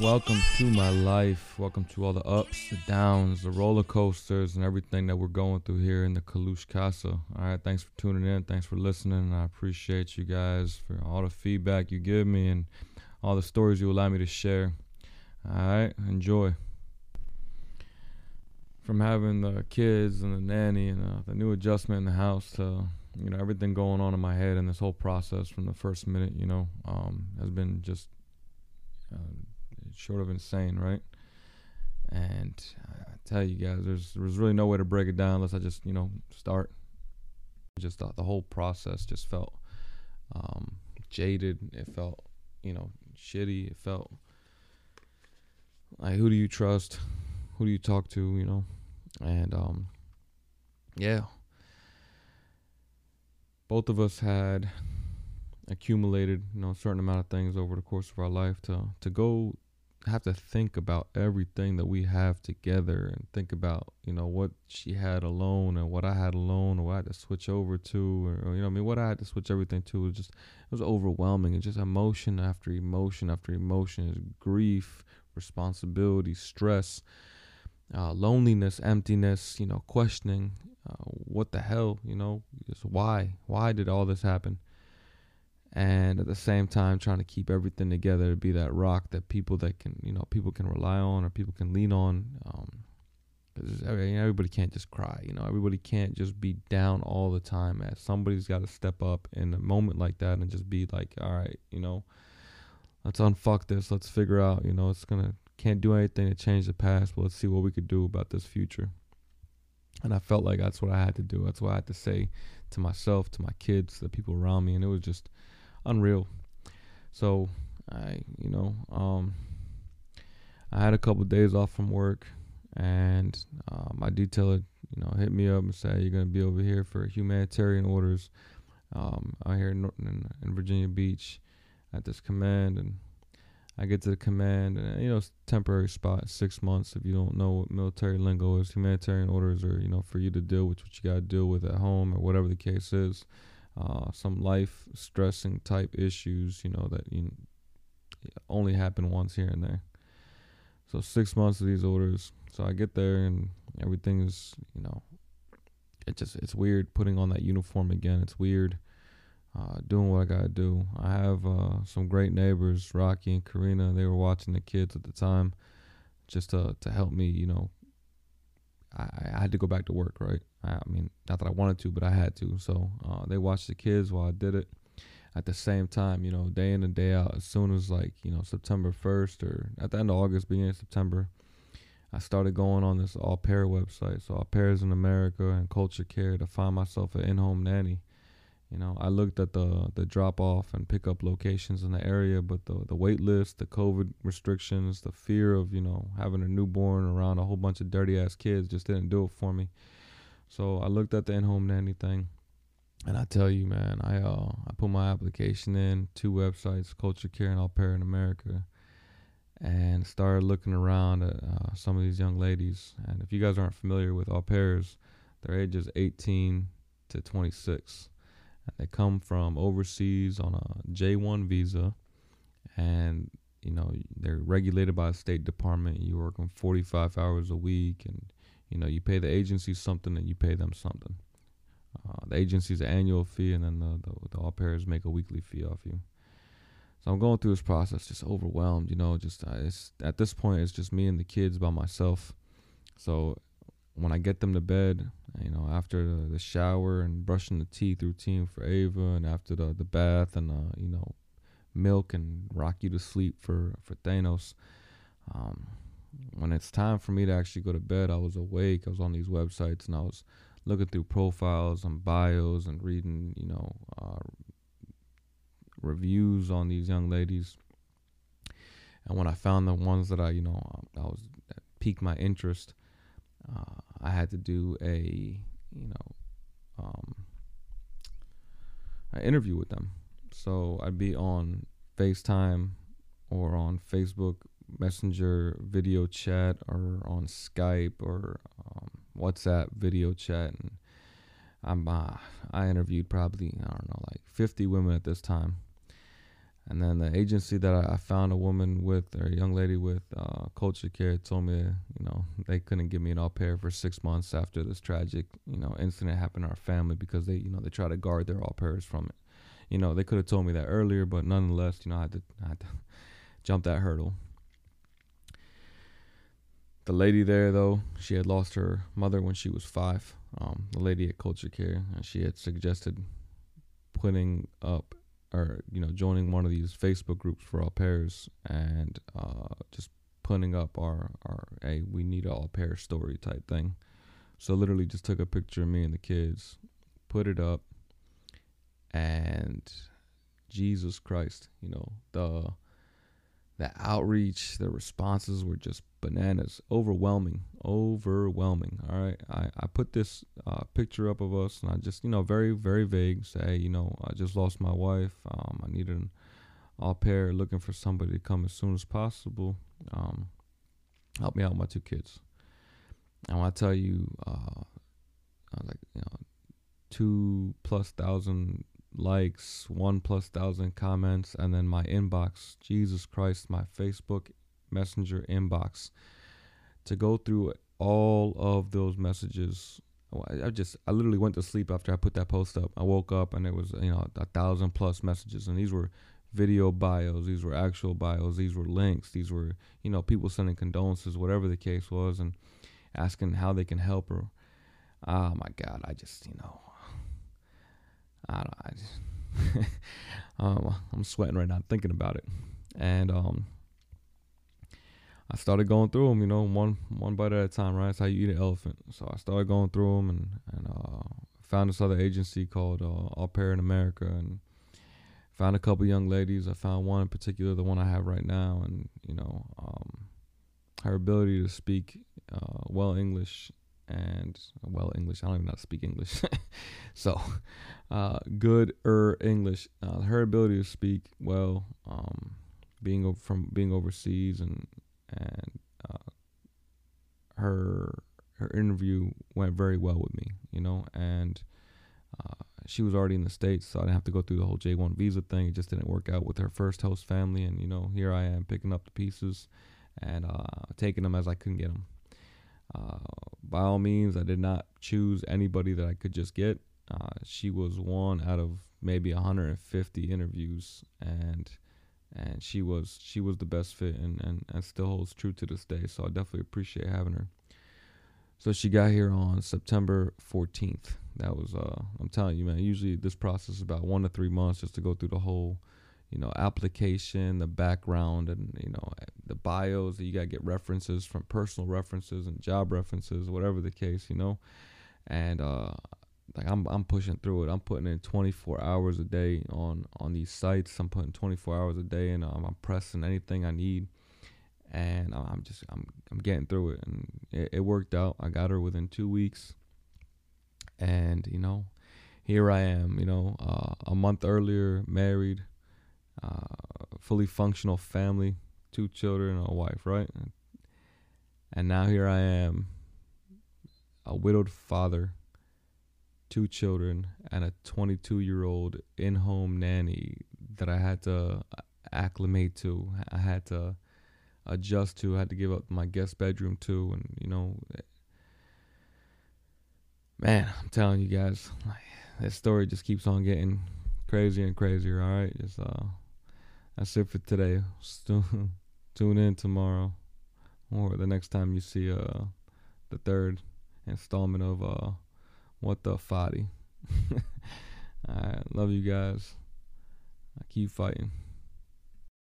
welcome to my life. Welcome to all the ups, the downs, the roller coasters, and everything that we're going through here in the Kalush Casa. All right, thanks for tuning in. Thanks for listening. I appreciate you guys for all the feedback you give me and all the stories you allow me to share. All right, enjoy. From having the kids and the nanny and uh, the new adjustment in the house to you know everything going on in my head and this whole process from the first minute, you know, um, has been just. Uh, short of insane, right? And I tell you guys, there's there's really no way to break it down unless I just you know start. Just the, the whole process just felt um, jaded. It felt you know shitty. It felt like who do you trust? Who do you talk to? You know, and um, yeah, both of us had accumulated you know a certain amount of things over the course of our life to to go have to think about everything that we have together and think about you know what she had alone and what I had alone or what I had to switch over to or, or you know I mean what I had to switch everything to was just it was overwhelming and just emotion after emotion after emotion. Grief responsibility stress uh, loneliness emptiness you know questioning uh, what the hell you know just why why did all this happen and at the same time trying to keep everything together to be that rock that people that can you know people can rely on or people can lean on because um, everybody can't just cry you know everybody can't just be down all the time somebody's got to step up in a moment like that and just be like all right you know let's unfuck this. Let's figure out you know it's gonna can't do anything to change the past but let's see what we could do about this future. And i felt like that's what i had to do. That's what i had to say to myself to my kids to the people around me and it was just unreal. So I, you know, um, I had a couple of days off from work, and uh, my detailer, you know, hit me up and said, "You're gonna be over here for humanitarian orders um, out here in, in, in Virginia Beach at this command." And I get to the command, and you know, it's temporary spot, six months. If you don't know what military lingo is, humanitarian orders are, you know, for you to deal with what you gotta deal with at home or whatever the case is uh, some life stressing type issues, you know, that you only happen once here and there. So six months of these orders. So I get there and everything is, you know, it just it's weird putting on that uniform again. It's weird uh, doing what I gotta do. I have uh, some great neighbors, Rocky and Karina. They were watching the kids at the time, just to to help me, you know, I, I had to go back to work, right? I, I mean, not that I wanted to, but I had to. So uh, they watched the kids while I did it. At the same time, you know, day in and day out, as soon as like, you know, September 1st or at the end of August, beginning of September, I started going on this au pair website. So au pairs in America and culture care to find myself an in-home nanny. You know, I looked at the the drop off and pickup locations in the area, but the the wait list, the COVID restrictions, the fear of you know having a newborn around a whole bunch of dirty ass kids just didn't do it for me. So I looked at the in-home nanny thing, and I tell you, man, I uh I put my application in two websites, Culture Care and Au Pair in America, and started looking around at uh, some of these young ladies. And if you guys aren't familiar with au pairs, their age is 18 to 26 they come from overseas on a J1 visa, and you know they're regulated by a State Department. You work on 45 hours a week, and you know you pay the agency something, and you pay them something. Uh, the agency's an annual fee, and then the, the, the au pairs make a weekly fee off you. So I'm going through this process, just overwhelmed. You know, just uh, it's, at this point, it's just me and the kids by myself. So when I get them to bed, you know, after the, the shower and brushing the teeth routine for Ava, and after the the bath and uh, you know, milk and rock you to sleep for for Thanos. Um, when it's time for me to actually go to bed, I was awake. I was on these websites and I was looking through profiles and bios and reading, you know, uh, reviews on these young ladies. And when I found the ones that I, you know, I was piqued my interest, I had to do a you know um, an interview with them. So I'd be on FaceTime or on Facebook Messenger video chat or on Skype or um, WhatsApp video chat, and I'm uh, I interviewed probably I don't know like 50 women at this time, And then the agency that I, I found a woman with, or a young lady with, uh, Culture Care, told me, you know, they couldn't give me an au pair for six months after this tragic, you know, incident happened in our family because they, you know, they try to guard their au pairs from it. You know, they could have told me that earlier, but nonetheless, you know, I had to, I had to jump that hurdle. The lady there, though, she had lost her mother when she was five. Um, the lady at Culture Care, and she had suggested putting up or you know joining one of these Facebook groups for au pairs and uh, just putting up our our hey we need au pair story type thing. So literally just took a picture of me and the kids, put it up, and Jesus Christ, you know the the outreach, the responses were just bananas, overwhelming, overwhelming. All right, I, I put this uh, picture up of us, and I just you know very very vague say you know I just lost my wife. Um, I needed an au pair, looking for somebody to come as soon as possible. Um, help me out with my two kids. And when I tell you, uh, like you know, two plus thousand likes, one plus thousand comments, and then my inbox. Jesus Christ, my Facebook Messenger inbox. To go through all of those messages, I just I literally went to sleep after I put that post up. I woke up and it was you know a thousand plus messages, and these were video bios, these were actual bios, these were links, these were you know people sending condolences, whatever the case was, and asking how they can help her. Oh my God, I just you know I don't. I just, um, I'm sweating right now thinking about it, and um, I started going through them. You know, one one bite at a time. Right, that's how you eat an elephant. So I started going through them, and and uh, found this other agency called uh, Au Pair in America, and found a couple young ladies. I found one in particular, the one I have right now, and you know, um, her ability to speak uh, well English and well English. I don't even know how to speak English. so, uh, good er English. Uh, her ability to speak well, um, being from being overseas, and and uh, her her interview went very well with me. You know, and uh, she was already in the states, so I didn't have to go through the whole J one visa thing. It just didn't work out with her first host family, and you know, here I am picking up the pieces and uh, taking them as I couldn't get them. Uh, by all means, I did not choose anybody that I could just get. Uh, she was one out of maybe 150 interviews, and and she was she was the best fit, and, and and still holds true to this day. So I definitely appreciate having her. So she got here on September 14th. That was uh, I'm telling you, man. Usually this process is about one to three months just to go through the whole you know, application, the background, and you know, the bios. You gotta get references from personal references and job references, whatever the case, you know. And uh, like I'm, I'm pushing through it. I'm putting in 24 hours a day on on these sites. I'm putting 24 hours a day, and um, I'm pressing anything I need. And I'm just, I'm, I'm getting through it, and it, it worked out. I got her within two weeks, and you know, here I am. You know, uh, a month earlier, married uh, fully functional family, two children, a wife, right? And now here I am, a widowed father, two children, and a 22 year old in home nanny that I had to acclimate to. I had to adjust to. I had to give up my guest bedroom to. And, you know, man, I'm telling you guys, this story just keeps on getting crazier and crazier. All right. Uh, that's it for today. Tune in tomorrow or the next time you see uh the third installment of uh what the Foddy. Alright, love you guys. I keep fighting.